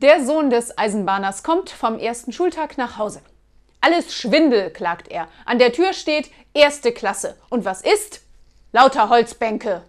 Der Sohn des Eisenbahners kommt vom ersten Schultag nach Hause. Alles Schwindel, klagt er. An der Tür steht erste Klasse. Und was ist? Lauter Holzbänke.